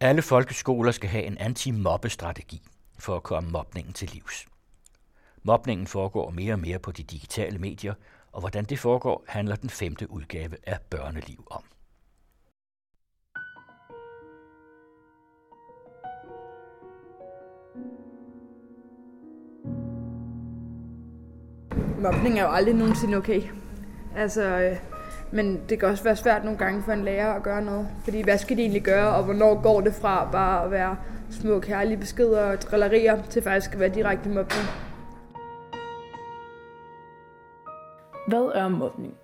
Alle folkeskoler skal have en anti-mobbestrategi for at komme mobningen til livs. Mobningen foregår mere og mere på de digitale medier, og hvordan det foregår, handler den femte udgave af Børneliv om. Mobning er jo aldrig nogensinde okay. Altså, øh, men det kan også være svært nogle gange for en lærer at gøre noget. Fordi hvad skal de egentlig gøre, og hvornår går det fra bare at være små kærlige beskeder og drillerier til faktisk at være direkte mobning? Hvad er mobning?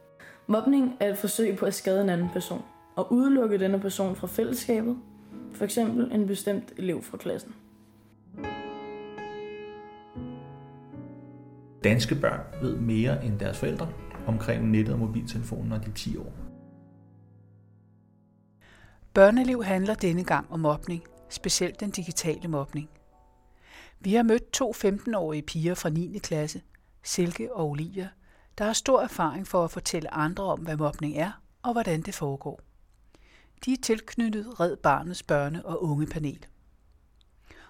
Mobning er et forsøg på at skade en anden person og udelukke denne person fra fællesskabet, for eksempel en bestemt elev fra klassen. Danske børn ved mere end deres forældre omkring nettet og mobiltelefonen, når de er 10 år. Børneliv handler denne gang om mobning, specielt den digitale mobning. Vi har mødt to 15-årige piger fra 9. klasse, Silke og Olivia, der har stor erfaring for at fortælle andre om, hvad mobning er og hvordan det foregår. De er tilknyttet Red Barnets børne- og ungepanel.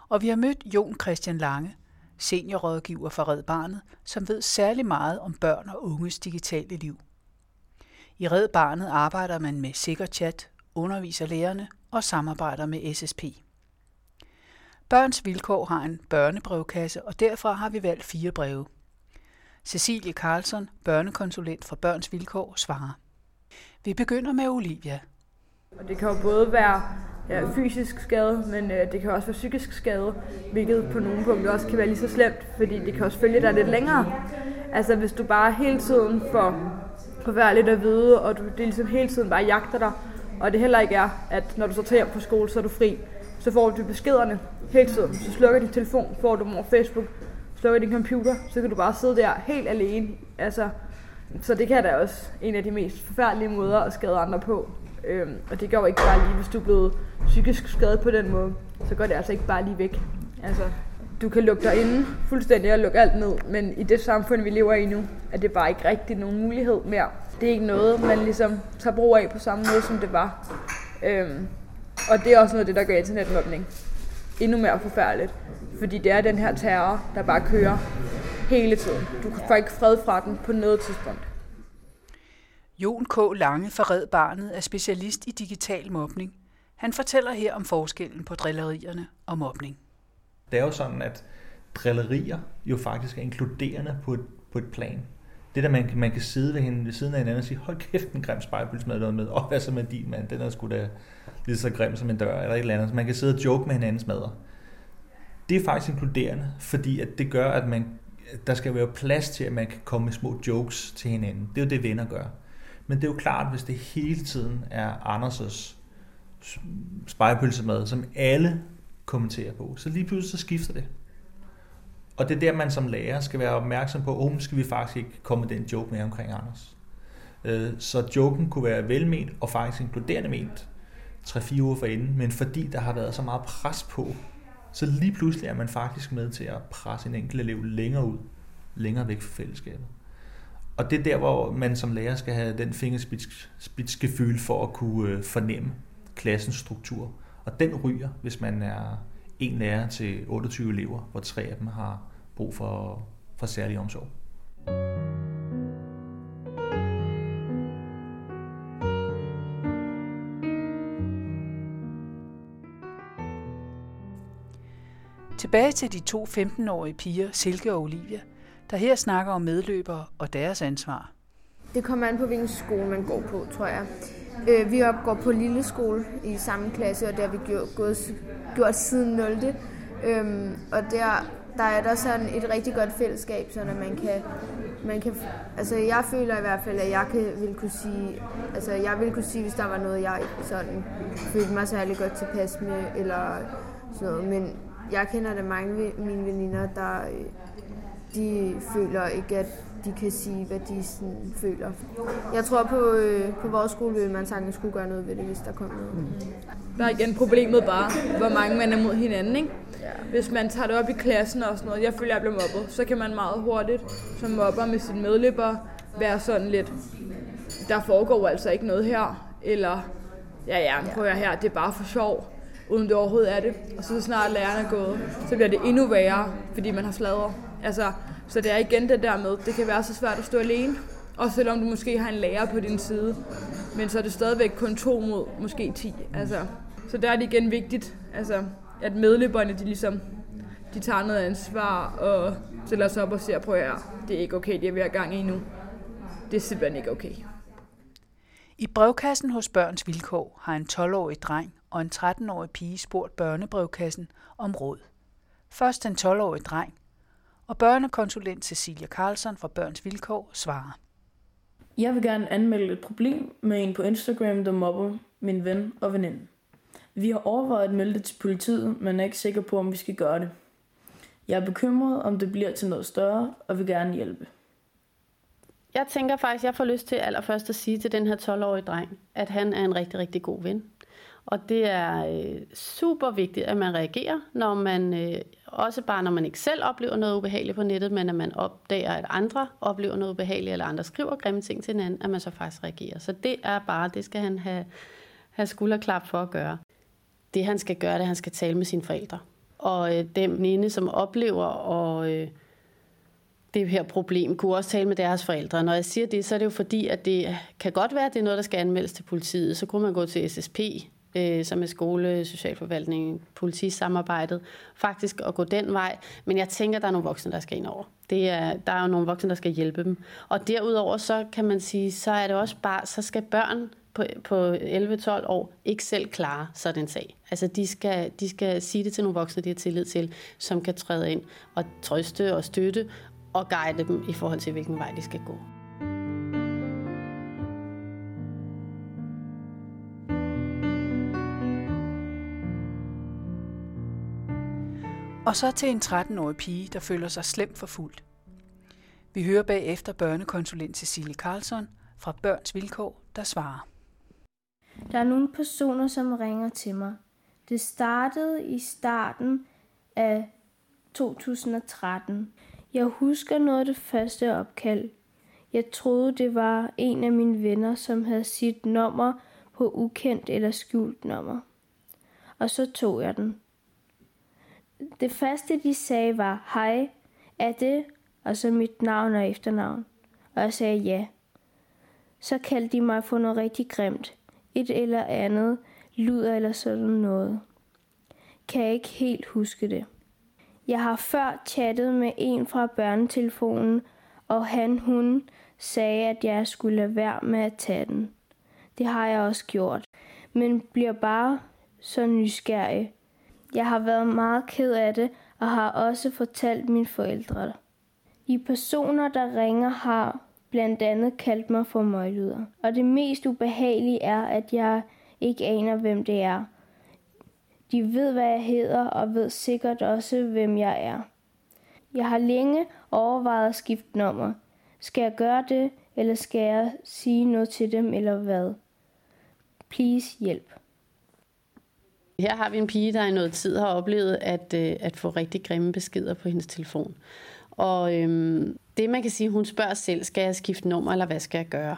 Og vi har mødt Jon Christian Lange, seniorrådgiver for Red Barnet, som ved særlig meget om børn og unges digitale liv. I Red Barnet arbejder man med sikker chat, underviser lærerne og samarbejder med SSP. Børns Vilkår har en børnebrevkasse, og derfra har vi valgt fire breve. Cecilie Carlson, børnekonsulent for Børns Vilkår, svarer. Vi begynder med Olivia. Og det kan jo både være ja, fysisk skade, men øh, det kan også være psykisk skade, hvilket på nogle punkter også kan være lige så slemt, fordi det kan også følge dig lidt længere. Altså hvis du bare hele tiden får forfærdeligt at vide, og du det ligesom hele tiden bare jagter dig, og det heller ikke er, at når du så tager hjem på skole, så er du fri, så får du beskederne hele tiden. Så slukker din telefon, får du dem over Facebook, slukker din computer, så kan du bare sidde der helt alene. Altså, så det kan da også en af de mest forfærdelige måder at skade andre på. Øhm, og det går jo ikke bare lige, hvis du er blevet psykisk skadet på den måde, så går det altså ikke bare lige væk. Altså, du kan lukke dig inde fuldstændig og lukke alt ned, men i det samfund, vi lever i nu, er det bare ikke rigtig nogen mulighed mere. Det er ikke noget, man ligesom tager brug af på samme måde, som det var. Øhm, og det er også noget af det, der gør internetmobning endnu mere forfærdeligt. Fordi det er den her terror, der bare kører hele tiden. Du får ikke fred fra den på noget tidspunkt. Jon K. Lange fra Red Barnet er specialist i digital mobning. Han fortæller her om forskellen på drillerierne og mobning. Det er jo sådan, at drillerier jo faktisk er inkluderende på et, på et plan. Det der, man, man kan sidde ved, hende, ved siden af hinanden og sige, hold kæft, en grim spejlpølse med med, og hvad så med din mand, den er sgu da lige så grim som en dør, eller et eller andet. Så man kan sidde og joke med hinandens mader. Det er faktisk inkluderende, fordi at det gør, at man, der skal være plads til, at man kan komme med små jokes til hinanden. Det er jo det, venner gør. Men det er jo klart, hvis det hele tiden er Anders' spejepølsemad, som alle kommenterer på, så lige pludselig så skifter det. Og det er der, man som lærer skal være opmærksom på, om oh, skal vi faktisk ikke komme med den joke med omkring Anders. Øh, så joken kunne være velment og faktisk inkluderende ment 3-4 uger forinden, men fordi der har været så meget pres på, så lige pludselig er man faktisk med til at presse en enkelt elev længere ud, længere væk fra fællesskabet. Og det er der, hvor man som lærer skal have den fingerspidsgefühl for at kunne øh, fornemme klassens struktur. Og den ryger, hvis man er en lærer til 28 elever, hvor tre af dem har brug for, for særlig omsorg. Tilbage til de to 15-årige piger, Silke og Olivia, der her snakker om medløbere og deres ansvar. Det kommer an på, hvilken skole man går på, tror jeg. Øh, vi opgår på lille skole i samme klasse, og det har vi gjort, gået, gjort siden 0. Øhm, og der, der er der sådan et rigtig godt fællesskab, så at man kan, man kan, altså jeg føler i hvert fald, at jeg kan, vil kunne sige, altså jeg vil kunne sige, hvis der var noget, jeg sådan følte mig særlig godt tilpas med, eller sådan noget, men jeg kender da mange af mine veninder, der øh, de føler ikke, at de kan sige, hvad de sådan føler. Jeg tror på, øh, på vores skole vil man sagtens skulle gøre noget ved det, hvis der kom noget. Mm. Der er igen problemet bare, hvor mange man er mod hinanden. Ikke? Ja. Hvis man tager det op i klassen og sådan noget, jeg føler, jeg bliver mobbet, så kan man meget hurtigt som mobber med sine medløbere være sådan lidt, der foregår altså ikke noget her, eller ja, ja, prøv her, det er bare for sjov. uden det overhovedet er det. Og så snart læreren er gået, så bliver det endnu værre, fordi man har sladret. Altså, så det er igen det der med, det kan være så svært at stå alene, og selvom du måske har en lærer på din side, men så er det stadigvæk kun to mod måske ti. Altså, så der er det igen vigtigt, altså, at medløberne de ligesom de tager noget ansvar og stiller sig op og siger, prøv at det er ikke okay, det er vi at gang i nu. Det er simpelthen ikke okay. I brevkassen hos Børns Vilkår har en 12-årig dreng og en 13-årig pige spurgt børnebrevkassen om råd. Først den 12-årige dreng, og børnekonsulent Cecilia Carlson fra Børns Vilkår svarer. Jeg vil gerne anmelde et problem med en på Instagram, der mobber min ven og veninde. Vi har overvejet at melde det til politiet, men er ikke sikker på, om vi skal gøre det. Jeg er bekymret, om det bliver til noget større, og vil gerne hjælpe. Jeg tænker faktisk, at jeg får lyst til allerførst at sige til den her 12-årige dreng, at han er en rigtig, rigtig god ven. Og det er øh, super vigtigt, at man reagerer, når man, øh, også bare når man ikke selv oplever noget ubehageligt på nettet, men at man opdager, at andre oplever noget ubehageligt, eller andre skriver grimme ting til hinanden, at man så faktisk reagerer. Så det er bare, det skal han have, have skulderklap for at gøre. Det han skal gøre, det er, at han skal tale med sine forældre. Og øh, den ene, som oplever og, øh, det her problem, kunne også tale med deres forældre. Når jeg siger det, så er det jo fordi, at det kan godt være, at det er noget, der skal anmeldes til politiet. Så kunne man gå til SSP, øh, som er skole, socialforvaltning, politisamarbejdet, faktisk at gå den vej. Men jeg tænker, der er nogle voksne, der skal ind over. Det er, der er jo nogle voksne, der skal hjælpe dem. Og derudover, så kan man sige, så er det også bare, så skal børn på, på 11-12 år ikke selv klare sådan en sag. Altså de skal, de skal sige det til nogle voksne, de har tillid til, som kan træde ind og trøste og støtte og guide dem i forhold til, hvilken vej de skal gå. Og så til en 13-årig pige, der føler sig slemt forfulgt. Vi hører bagefter børnekonsulent Cecilie Karlsson fra Børns Vilkår, der svarer. Der er nogle personer, som ringer til mig. Det startede i starten af 2013. Jeg husker noget af det første opkald. Jeg troede, det var en af mine venner, som havde sit nummer på ukendt eller skjult nummer. Og så tog jeg den. Det første, de sagde, var, hej, er det? Og så mit navn og efternavn. Og jeg sagde ja. Så kaldte de mig for noget rigtig grimt. Et eller andet, luder eller sådan noget. Kan jeg ikke helt huske det. Jeg har før chattet med en fra børnetelefonen, og han, hun sagde, at jeg skulle lade være med at tage den. Det har jeg også gjort, men bliver bare så nysgerrig. Jeg har været meget ked af det, og har også fortalt mine forældre det. De personer, der ringer, har blandt andet kaldt mig for møglyder. Og det mest ubehagelige er, at jeg ikke aner, hvem det er. De ved, hvad jeg hedder, og ved sikkert også, hvem jeg er. Jeg har længe overvejet at skifte nummer. Skal jeg gøre det, eller skal jeg sige noget til dem, eller hvad? Please hjælp. Her har vi en pige, der i noget tid har oplevet at, øh, at få rigtig grimme beskeder på hendes telefon. Og øhm, det man kan sige, hun spørger selv, skal jeg skifte nummer, eller hvad skal jeg gøre?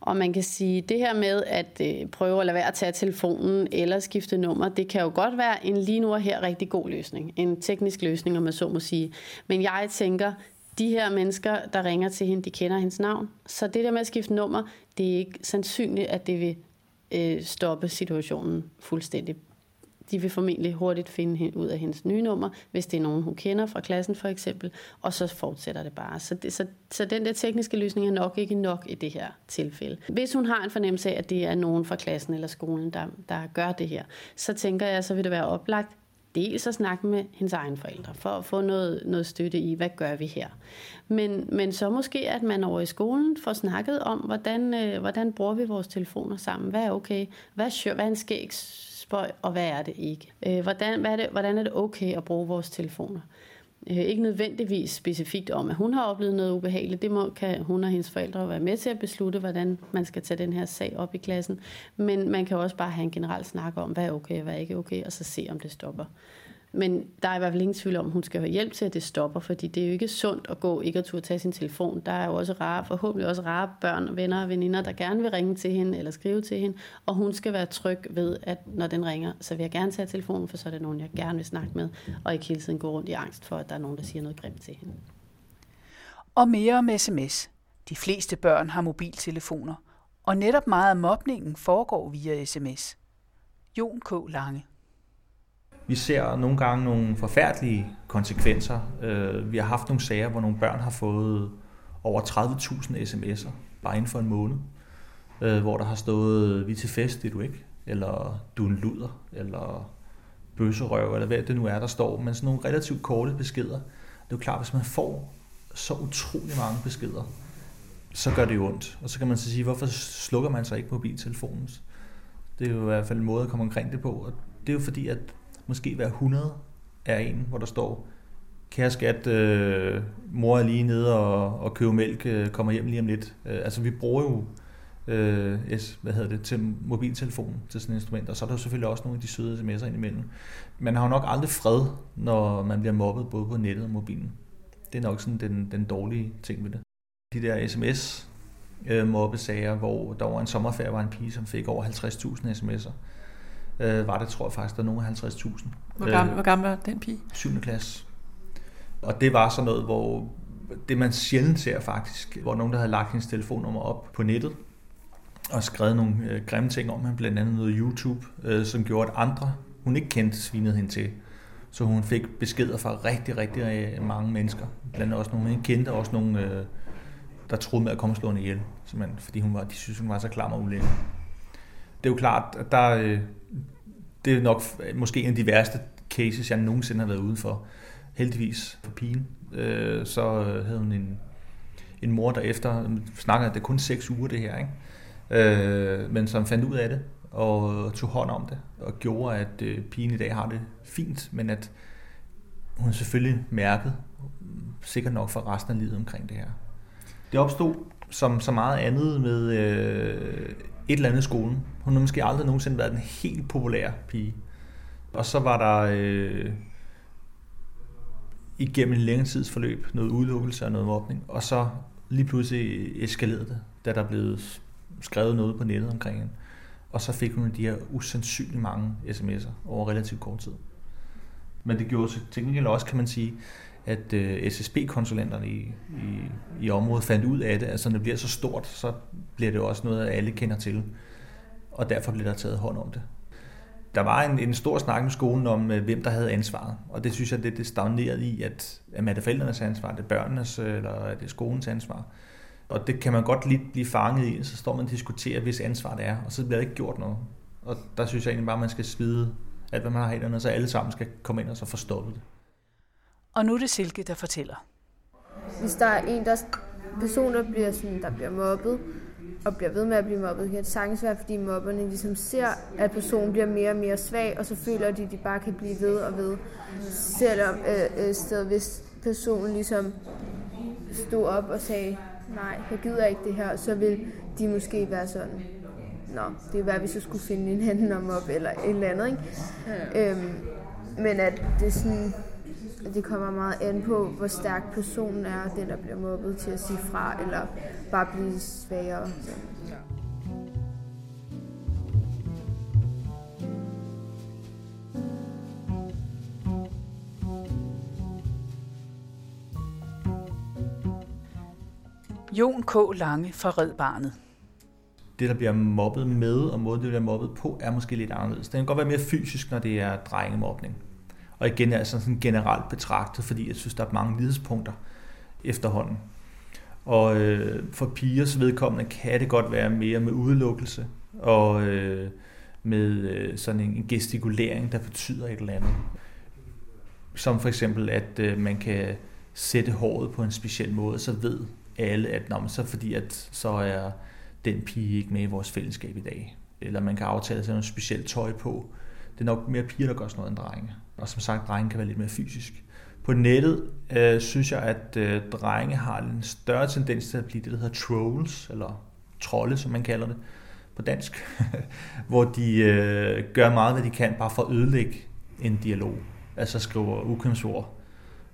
Og man kan sige, det her med at øh, prøve at lade være at tage telefonen eller skifte nummer, det kan jo godt være en lige nu og her rigtig god løsning. En teknisk løsning, om man så må sige. Men jeg tænker, de her mennesker, der ringer til hende, de kender hendes navn. Så det der med at skifte nummer, det er ikke sandsynligt, at det vil øh, stoppe situationen fuldstændig de vil formentlig hurtigt finde ud af hendes nye nummer, hvis det er nogen, hun kender fra klassen for eksempel, og så fortsætter det bare. Så, det, så, så den der tekniske løsning er nok ikke nok i det her tilfælde. Hvis hun har en fornemmelse af, at det er nogen fra klassen eller skolen, der, der gør det her, så tænker jeg, så vil det være oplagt dels at snakke med hendes egne forældre, for at få noget, noget støtte i, hvad gør vi her. Men, men så måske, at man over i skolen får snakket om, hvordan, øh, hvordan bruger vi vores telefoner sammen. Hvad er okay? Hvad, hvad er en skæg spøj, og hvad er det ikke? Øh, hvordan, hvad er det, hvordan er det okay at bruge vores telefoner? Øh, ikke nødvendigvis specifikt om, at hun har oplevet noget ubehageligt. Det må, kan hun og hendes forældre være med til at beslutte, hvordan man skal tage den her sag op i klassen. Men man kan også bare have en generel snak om, hvad er okay og hvad er ikke okay, og så se, om det stopper. Men der er i hvert fald ingen tvivl om, at hun skal have hjælp til, at det stopper, fordi det er jo ikke sundt at gå ikke at turde tage sin telefon. Der er jo også rare, forhåbentlig også rare børn, venner og veninder, der gerne vil ringe til hende eller skrive til hende, og hun skal være tryg ved, at når den ringer, så vil jeg gerne tage telefonen, for så er det nogen, jeg gerne vil snakke med, og ikke hele tiden gå rundt i angst for, at der er nogen, der siger noget grimt til hende. Og mere om sms. De fleste børn har mobiltelefoner, og netop meget af mobningen foregår via sms. Jon K. Lange. Vi ser nogle gange nogle forfærdelige konsekvenser. Øh, vi har haft nogle sager, hvor nogle børn har fået over 30.000 sms'er bare inden for en måned, øh, hvor der har stået, vi er til fest, det er du ikke, eller du er en luder, eller bøsserøv, eller hvad det nu er, der står, men sådan nogle relativt korte beskeder. Det er jo klart, hvis man får så utrolig mange beskeder, så gør det jo ondt. Og så kan man så sige, hvorfor slukker man så ikke mobiltelefonen? Det er jo i hvert fald en måde at komme omkring det på. Og det er jo fordi, at måske hver 100 er en, hvor der står, kære skat, øh, mor er lige nede og, og køber mælk, øh, kommer hjem lige om lidt. Øh, altså vi bruger jo øh, yes, hvad hedder det, til mobiltelefonen til sådan et instrument, og så er der jo selvfølgelig også nogle af de søde sms'er indimellem. Man har jo nok aldrig fred, når man bliver mobbet både på nettet og mobilen. Det er nok sådan den, den dårlige ting ved det. De der sms øh, mobbesager, hvor der var en sommerferie var en pige, som fik over 50.000 sms'er. Øh, var det, tror jeg faktisk, der er af 50.000. Hvor gammel, øh, hvor gammel var den pige? 7. klasse. Og det var sådan noget, hvor det man sjældent ser faktisk, hvor nogen, der havde lagt hendes telefonnummer op på nettet, og skrevet nogle øh, grimme ting om hende, blandt andet noget YouTube, øh, som gjorde, at andre, hun ikke kendte, svinede hende til. Så hun fik beskeder fra rigtig, rigtig øh, mange mennesker. Blandt andet også nogle, hun ikke kendte, og også nogle, øh, der troede med at komme og slå hende ihjel, simpelthen, fordi hun var, de synes, hun var så klam og ulækker. Det er jo klart, at der, øh, det er nok måske en af de værste cases, jeg nogensinde har været ude for. Heldigvis for pigen, øh, så øh, havde hun en, en mor, der efter, snakker, at det er kun seks uger det her, ikke? Øh, men som fandt ud af det, og tog hånd om det, og gjorde, at øh, pigen i dag har det fint, men at hun selvfølgelig mærket, sikkert nok for resten af livet omkring det her. Det opstod som så meget andet med øh, et eller andet i skolen. Hun har måske aldrig nogensinde været den helt populære pige. Og så var der øh, igennem en længere tidsforløb noget udelukkelse og noget mobning. Og så lige pludselig eskalerede det, da der blev skrevet noget på nettet omkring hende. Og så fik hun de her usandsynligt mange sms'er over relativt kort tid. Men det gjorde til gengæld også, kan man sige, at øh, SSB-konsulenterne i, i, i området fandt ud af det. Altså når det bliver så stort, så bliver det også noget, alle kender til. Og derfor bliver der taget hånd om det. Der var en, en stor snak med skolen om, øh, hvem der havde ansvaret. Og det synes jeg, det, det stagnerede i, at, at er det forældrenes ansvar, er det børnenes, øh, eller er det skolens ansvar. Og det kan man godt lidt blive fanget i, så står man og diskuterer, hvis ansvar det er, og så bliver der ikke gjort noget. Og der synes jeg egentlig bare, at man skal svide alt, hvad man har hænderne, så alle sammen skal komme ind og så forstå det. Og nu er det Silke, der fortæller. Hvis der er en der person, der bliver, sådan, der bliver mobbet, og bliver ved med at blive mobbet, kan det sagtens være, fordi mobberne ligesom ser, at personen bliver mere og mere svag, og så føler de, at de bare kan blive ved og ved. Selvom øh, øh, sted, hvis personen ligesom stod op og sagde, nej, jeg gider ikke det her, så vil de måske være sådan, nå, det er være, hvis jeg skulle finde en anden om op, eller et eller andet, ikke? Ja. Øhm, men at det sådan, det kommer meget an på, hvor stærk personen er, den der bliver mobbet til at sige fra, eller bare blive svagere. Så. Jon K. Lange fra Red Barnet. Det, der bliver mobbet med, og måden, det bliver mobbet på, er måske lidt anderledes. Det kan godt være mere fysisk, når det er drengemobning. Og igen er altså sådan generelt betragtet, fordi jeg synes, der er mange lidespunkter efterhånden. Og øh, for pigers vedkommende kan det godt være mere med udelukkelse og øh, med øh, sådan en gestikulering, der betyder et eller andet. Som for eksempel, at øh, man kan sætte håret på en speciel måde, så ved alle, at når man så fordi at så er den pige ikke med i vores fællesskab i dag. Eller man kan aftale sig noget specielt tøj på. Det er nok mere piger, der gør sådan noget end drenge. Og som sagt, drenge kan være lidt mere fysisk. På nettet øh, synes jeg, at øh, drenge har en større tendens til at blive det, der hedder trolls, eller trolde, som man kalder det på dansk, hvor de øh, gør meget, hvad de kan, bare for at ødelægge en dialog. Altså skriver ukvemsord.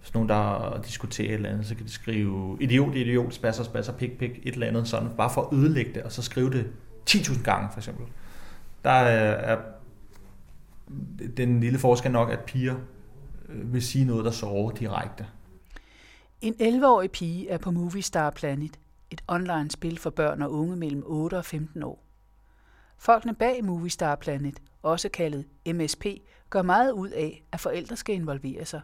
Hvis nogen, der diskuterer et eller andet, så kan de skrive idiot, idiot, spasser, spasser, pik, pik, et eller andet sådan, bare for at ødelægge det, og så skrive det 10.000 gange, for eksempel. Der er den lille forskel nok, at piger øh, vil sige noget, der sover direkte. En 11-årig pige er på Movie Star Planet, et online spil for børn og unge mellem 8 og 15 år. Folkene bag Movie Star Planet, også kaldet MSP, gør meget ud af, at forældre skal involvere sig,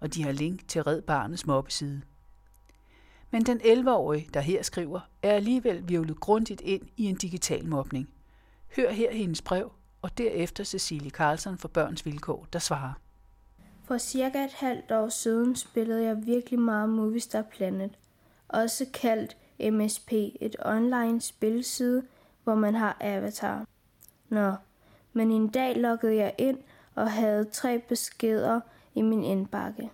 og de har link til Red Barnets mobbeside. Men den 11-årige, der her skriver, er alligevel virvlet grundigt ind i en digital mobning. Hør her hendes brev, og derefter Cecilie Carlson for Børns Vilkår, der svarer. For cirka et halvt år siden spillede jeg virkelig meget Movistar Planet, også kaldt MSP, et online spilside, hvor man har avatar. Nå, men en dag loggede jeg ind og havde tre beskeder i min indbakke.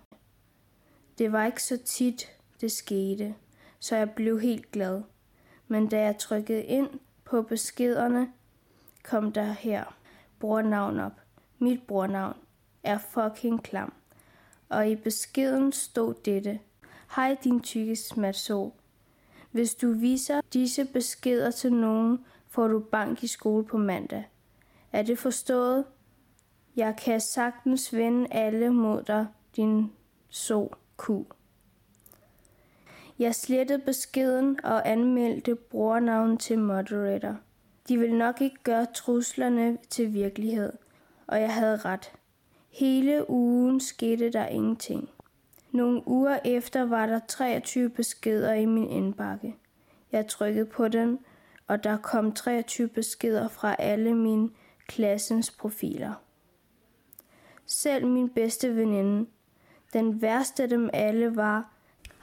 Det var ikke så tit, det skete, så jeg blev helt glad. Men da jeg trykkede ind på beskederne, kom der her brornavn op. Mit brornavn er fucking klam. Og i beskeden stod dette. Hej din tykke smatså. Hvis du viser disse beskeder til nogen, får du bank i skole på mandag. Er det forstået? Jeg kan sagtens vende alle mod dig, din så ku. Jeg slettede beskeden og anmeldte brugernavn til moderator. De vil nok ikke gøre truslerne til virkelighed, og jeg havde ret. Hele ugen skete der ingenting. Nogle uger efter var der 23 beskeder i min indbakke. Jeg trykkede på den, og der kom 23 beskeder fra alle mine klassens profiler. Selv min bedste veninde, den værste af dem alle var,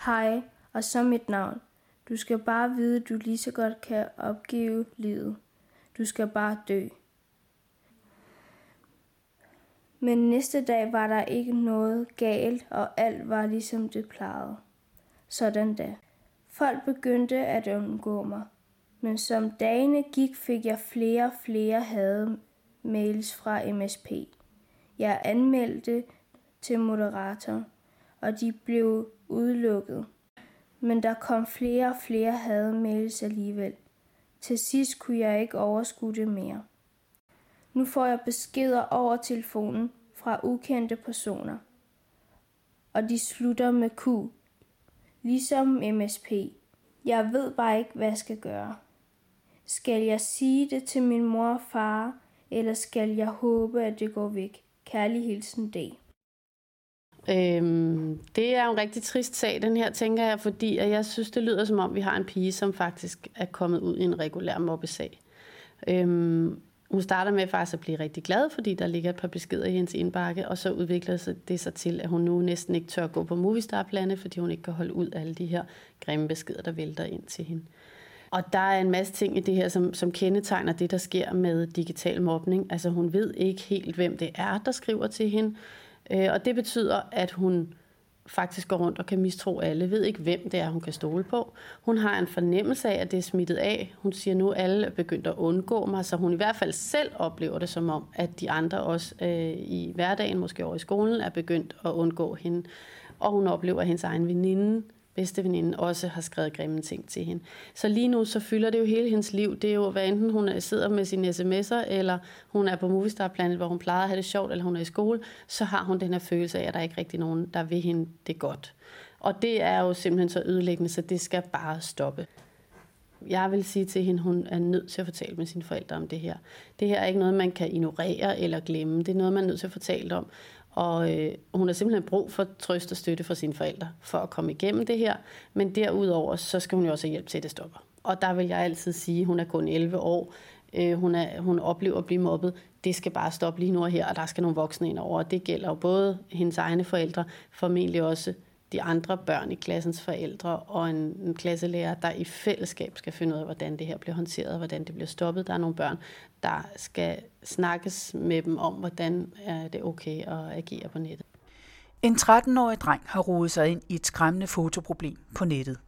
hej, og så mit navn. Du skal bare vide, at du lige så godt kan opgive livet. Du skal bare dø. Men næste dag var der ikke noget galt, og alt var ligesom det plejede. Sådan da. Folk begyndte at undgå mig. Men som dagene gik, fik jeg flere og flere hade mails fra MSP. Jeg anmeldte til moderator, og de blev udelukket. Men der kom flere og flere hademails alligevel. Til sidst kunne jeg ikke overskue det mere. Nu får jeg beskeder over telefonen fra ukendte personer. Og de slutter med Q. Ligesom MSP. Jeg ved bare ikke, hvad jeg skal gøre. Skal jeg sige det til min mor og far, eller skal jeg håbe, at det går væk? Kærlig hilsen dag. Øhm, det er jo en rigtig trist sag, den her, tænker jeg, fordi jeg synes, det lyder som om, vi har en pige, som faktisk er kommet ud i en regulær mobbesag. Øhm, hun starter med faktisk at blive rigtig glad, fordi der ligger et par beskeder i hendes indbakke, og så udvikler det sig til, at hun nu næsten ikke tør gå på Movistar-planet, fordi hun ikke kan holde ud alle de her grimme beskeder, der vælter ind til hende. Og der er en masse ting i det her, som, som kendetegner det, der sker med digital mobning. Altså hun ved ikke helt, hvem det er, der skriver til hende. Øh, og det betyder, at hun faktisk går rundt og kan mistro alle, ved ikke, hvem det er, hun kan stole på. Hun har en fornemmelse af, at det er smittet af. Hun siger nu, at alle er begyndt at undgå mig, så hun i hvert fald selv oplever det som om, at de andre også øh, i hverdagen, måske over i skolen, er begyndt at undgå hende. Og hun oplever, at hendes egen veninde bedste veninde også har skrevet grimme ting til hende. Så lige nu så fylder det jo hele hendes liv. Det er jo, hvad enten hun sidder med sine sms'er, eller hun er på Movistar Planet, hvor hun plejer at have det sjovt, eller hun er i skole, så har hun den her følelse af, at der er ikke rigtig nogen, der vil hende det godt. Og det er jo simpelthen så ødelæggende, så det skal bare stoppe. Jeg vil sige til hende, hun er nødt til at fortælle med sine forældre om det her. Det her er ikke noget, man kan ignorere eller glemme. Det er noget, man er nødt til at fortælle om. Og øh, hun har simpelthen brug for trøst og støtte fra sine forældre for at komme igennem det her. Men derudover, så skal hun jo også have hjælp til, at det stopper. Og der vil jeg altid sige, at hun er kun 11 år. Øh, hun, er, hun oplever at blive mobbet. Det skal bare stoppe lige nu og her, og der skal nogle voksne ind over. Og Det gælder jo både hendes egne forældre, formentlig også de andre børn i klassens forældre og en, en klasselærer, der i fællesskab skal finde ud af, hvordan det her bliver håndteret, hvordan det bliver stoppet. Der er nogle børn, der skal snakkes med dem om, hvordan er det okay at agere på nettet. En 13-årig dreng har rodet sig ind i et skræmmende fotoproblem på nettet.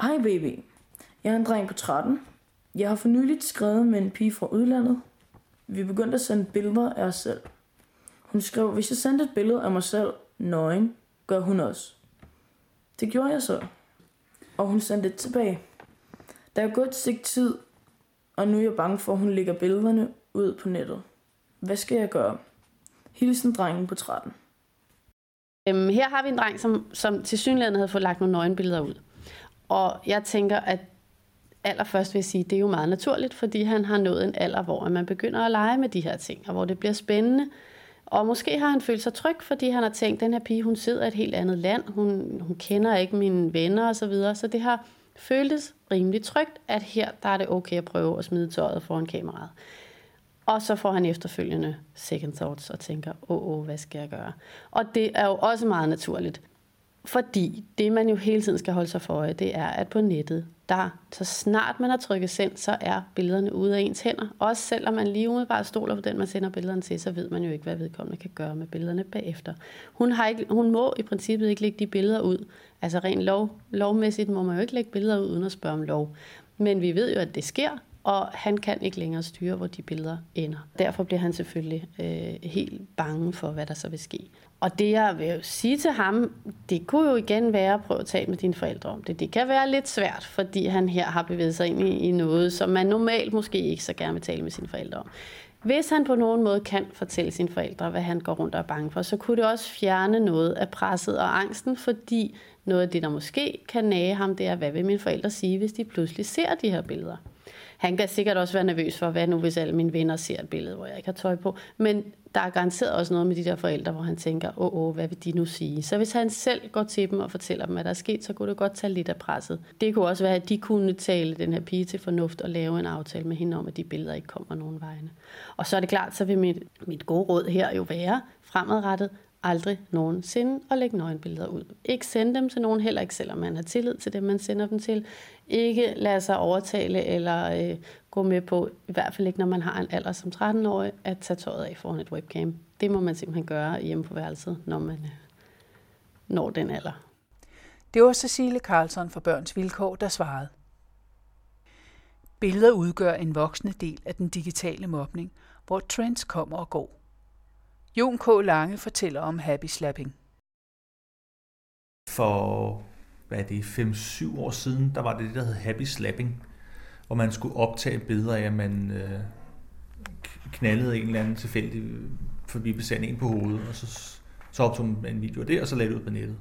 Hej baby, jeg er en dreng på 13. Jeg har for nyligt skrevet med en pige fra udlandet. Vi begyndte at sende billeder af os selv. Hun skrev, hvis jeg sendte et billede af mig selv nøgen, gør hun også. Det gjorde jeg så. Og hun sendte det tilbage. Der er gået et stykke tid, og nu er jeg bange for, at hun lægger billederne ud på nettet. Hvad skal jeg gøre? Hilsen drengen på 13. Øhm, her har vi en dreng, som, som til synligheden havde fået lagt nogle nøgenbilleder ud. Og jeg tænker, at allerførst vil jeg sige, at det er jo meget naturligt, fordi han har nået en alder, hvor man begynder at lege med de her ting, og hvor det bliver spændende. Og måske har han følt sig tryg, fordi han har tænkt, den her pige, hun sidder i et helt andet land, hun, hun kender ikke mine venner osv., så, videre. så det har føltes rimelig trygt, at her der er det okay at prøve at smide tøjet foran kameraet. Og så får han efterfølgende second thoughts og tænker, åh, åh, hvad skal jeg gøre? Og det er jo også meget naturligt. Fordi det, man jo hele tiden skal holde sig for øje, det er, at på nettet, der så snart man har trykket send, så er billederne ude af ens hænder. Også selvom man lige umiddelbart stoler på den, man sender billederne til, så ved man jo ikke, hvad vedkommende kan gøre med billederne bagefter. Hun, har ikke, hun må i princippet ikke lægge de billeder ud. Altså rent lov, lovmæssigt må man jo ikke lægge billeder ud, uden at spørge om lov. Men vi ved jo, at det sker, og han kan ikke længere styre, hvor de billeder ender. Derfor bliver han selvfølgelig øh, helt bange for, hvad der så vil ske. Og det, jeg vil sige til ham, det kunne jo igen være at prøve at tale med dine forældre om det. Det kan være lidt svært, fordi han her har bevæget sig ind i, i noget, som man normalt måske ikke så gerne vil tale med sine forældre om. Hvis han på nogen måde kan fortælle sine forældre, hvad han går rundt og er bange for, så kunne det også fjerne noget af presset og angsten, fordi noget af det, der måske kan nage ham, det er, hvad vil mine forældre sige, hvis de pludselig ser de her billeder. Han kan sikkert også være nervøs for, hvad nu hvis alle mine venner ser et billede, hvor jeg ikke har tøj på. Men der er garanteret også noget med de der forældre, hvor han tænker, åh, åh, hvad vil de nu sige? Så hvis han selv går til dem og fortæller dem, hvad der er sket, så kunne det godt tage lidt af presset. Det kunne også være, at de kunne tale den her pige til fornuft og lave en aftale med hende om, at de billeder ikke kommer nogen vegne. Og så er det klart, så vil mit, mit gode råd her jo være fremadrettet, aldrig nogensinde at lægge nøgenbilleder ud. Ikke sende dem til nogen, heller ikke selvom man har tillid til dem, man sender dem til. Ikke lade sig overtale eller øh, gå med på, i hvert fald ikke når man har en alder som 13-årig, at tage tøjet af foran et webcam. Det må man simpelthen gøre hjemme på værelset, når man øh, når den alder. Det var Cecilie Karlsson fra Børns Vilkår, der svarede. Billeder udgør en voksende del af den digitale mobning, hvor trends kommer og går. Jon K. Lange fortæller om happy slapping. For hvad er det, 5-7 år siden, der var det det, der hed happy slapping, hvor man skulle optage billeder af, at man øh, knaldede en eller anden tilfældig øh, forbi besand en på hovedet, og så, så optog man en video af det, og så lagde det ud på nettet.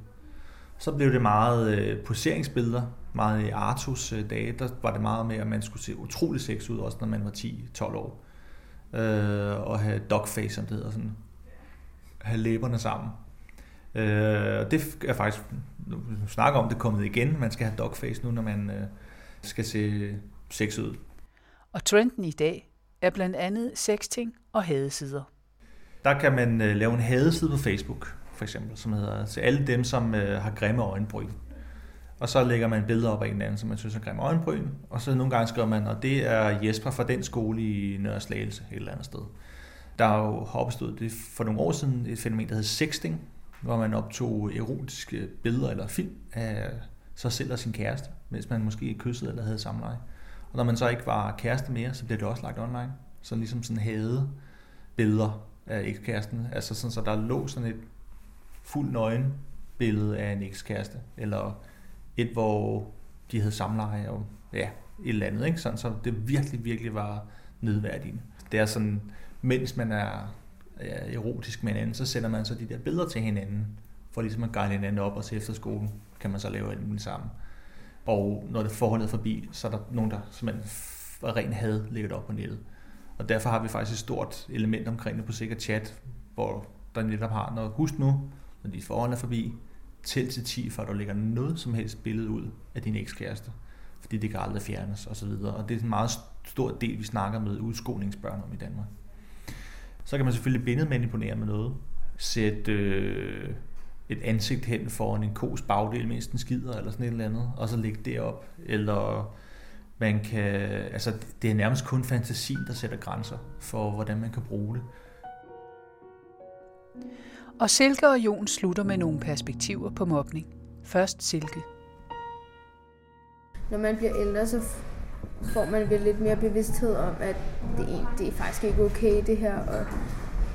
Så blev det meget øh, poseringsbilleder, meget i Artus øh, dage, der var det meget med, at man skulle se utrolig sex ud, også når man var 10-12 år. Øh, og have dogface, som det hedder, sådan have læberne sammen. Øh, det er faktisk, nu snakker om det, kommet igen. Man skal have dogface nu, når man øh, skal se sex ud. Og trenden i dag er blandt andet sexting og hadesider. Der kan man øh, lave en hadeside på Facebook, for eksempel, som hedder til alle dem, som øh, har grimme øjenbryn. Og så lægger man billeder op af en anden, som man synes er grimme øjenbryn. Og så nogle gange skriver man, og det er Jesper fra den skole i Nørre Slagelse, et eller andet sted. Der jo har opstået det for nogle år siden et fænomen, der hedder sexting, hvor man optog erotiske billeder eller film af sig selv og sin kæreste, mens man måske kyssede eller havde samleje. Og når man så ikke var kæreste mere, så blev det også lagt online. Så ligesom sådan havde billeder af ekskæresten. Altså sådan, så der lå sådan et fuld nøgen billede af en ekskæreste, eller et, hvor de havde samleje, og ja, et eller andet, ikke? Sådan, så det virkelig, virkelig var nedværdigende. Det er sådan, mens man er ja, erotisk med hinanden, så sender man så de der billeder til hinanden, for ligesom at gejle hinanden op, og til efterskolen kan man så lave alt muligt sammen. Og når det forholdet er forbi, så er der nogen, der simpelthen var ren had lægget op på nettet. Og derfor har vi faktisk et stort element omkring det på sikker chat, hvor der netop har, noget. husk nu, når dit forhold er forbi, tæl til 10, for at du lægger noget som helst billede ud af din ekskæreste. Fordi det kan aldrig fjernes osv. Og, og det er en meget stor del, vi snakker med udskolingsbørn om i Danmark. Så kan man selvfølgelig billedmanipulere med noget. Sætte øh, et ansigt hen foran en kos bagdel, mens den skider, eller sådan et eller andet, og så lægge det op. Eller man kan, altså det er nærmest kun fantasien, der sætter grænser for, hvordan man kan bruge det. Og Silke og Jon slutter med nogle perspektiver på mobning. Først Silke. Når man bliver ældre, så får man vel lidt mere bevidsthed om, at det, det er faktisk ikke okay det her. Og,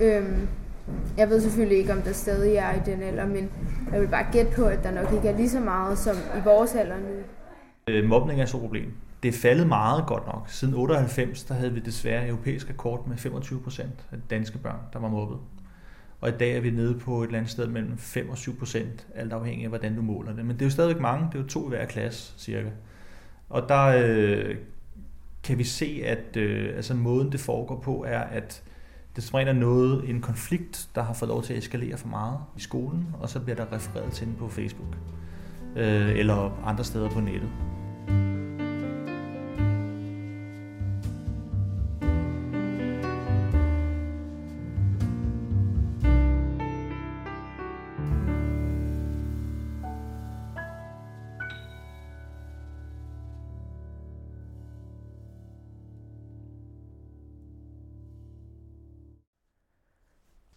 øhm, Jeg ved selvfølgelig ikke, om der stadig er i den alder, men jeg vil bare gætte på, at der nok ikke er lige så meget som i vores alder nu. Øh, mobning er så et problem. Det er faldet meget godt nok. Siden 98, der havde vi desværre europæisk rekord med 25 procent af danske børn, der var mobbet. Og i dag er vi nede på et eller andet sted mellem 5 og 7 procent, alt afhængig af, hvordan du måler det. Men det er jo stadigvæk mange, det er jo to i hver klasse cirka. Og der øh, kan vi se, at øh, altså måden det foregår på er, at det som er noget, en konflikt, der har fået lov til at eskalere for meget i skolen, og så bliver der refereret til den på Facebook øh, eller andre steder på nettet.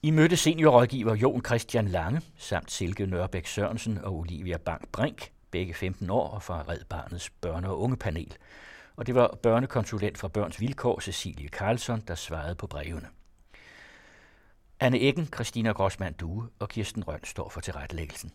I mødte seniorrådgiver Jon Christian Lange samt Silke Nørbæk Sørensen og Olivia Bank Brink, begge 15 år og fra Red Barnets børne- og ungepanel. Og det var børnekonsulent fra Børns Vilkår, Cecilie Karlsson, der svarede på brevene. Anne Eggen, Christina Grossmann Due og Kirsten Røn står for tilrettelæggelsen.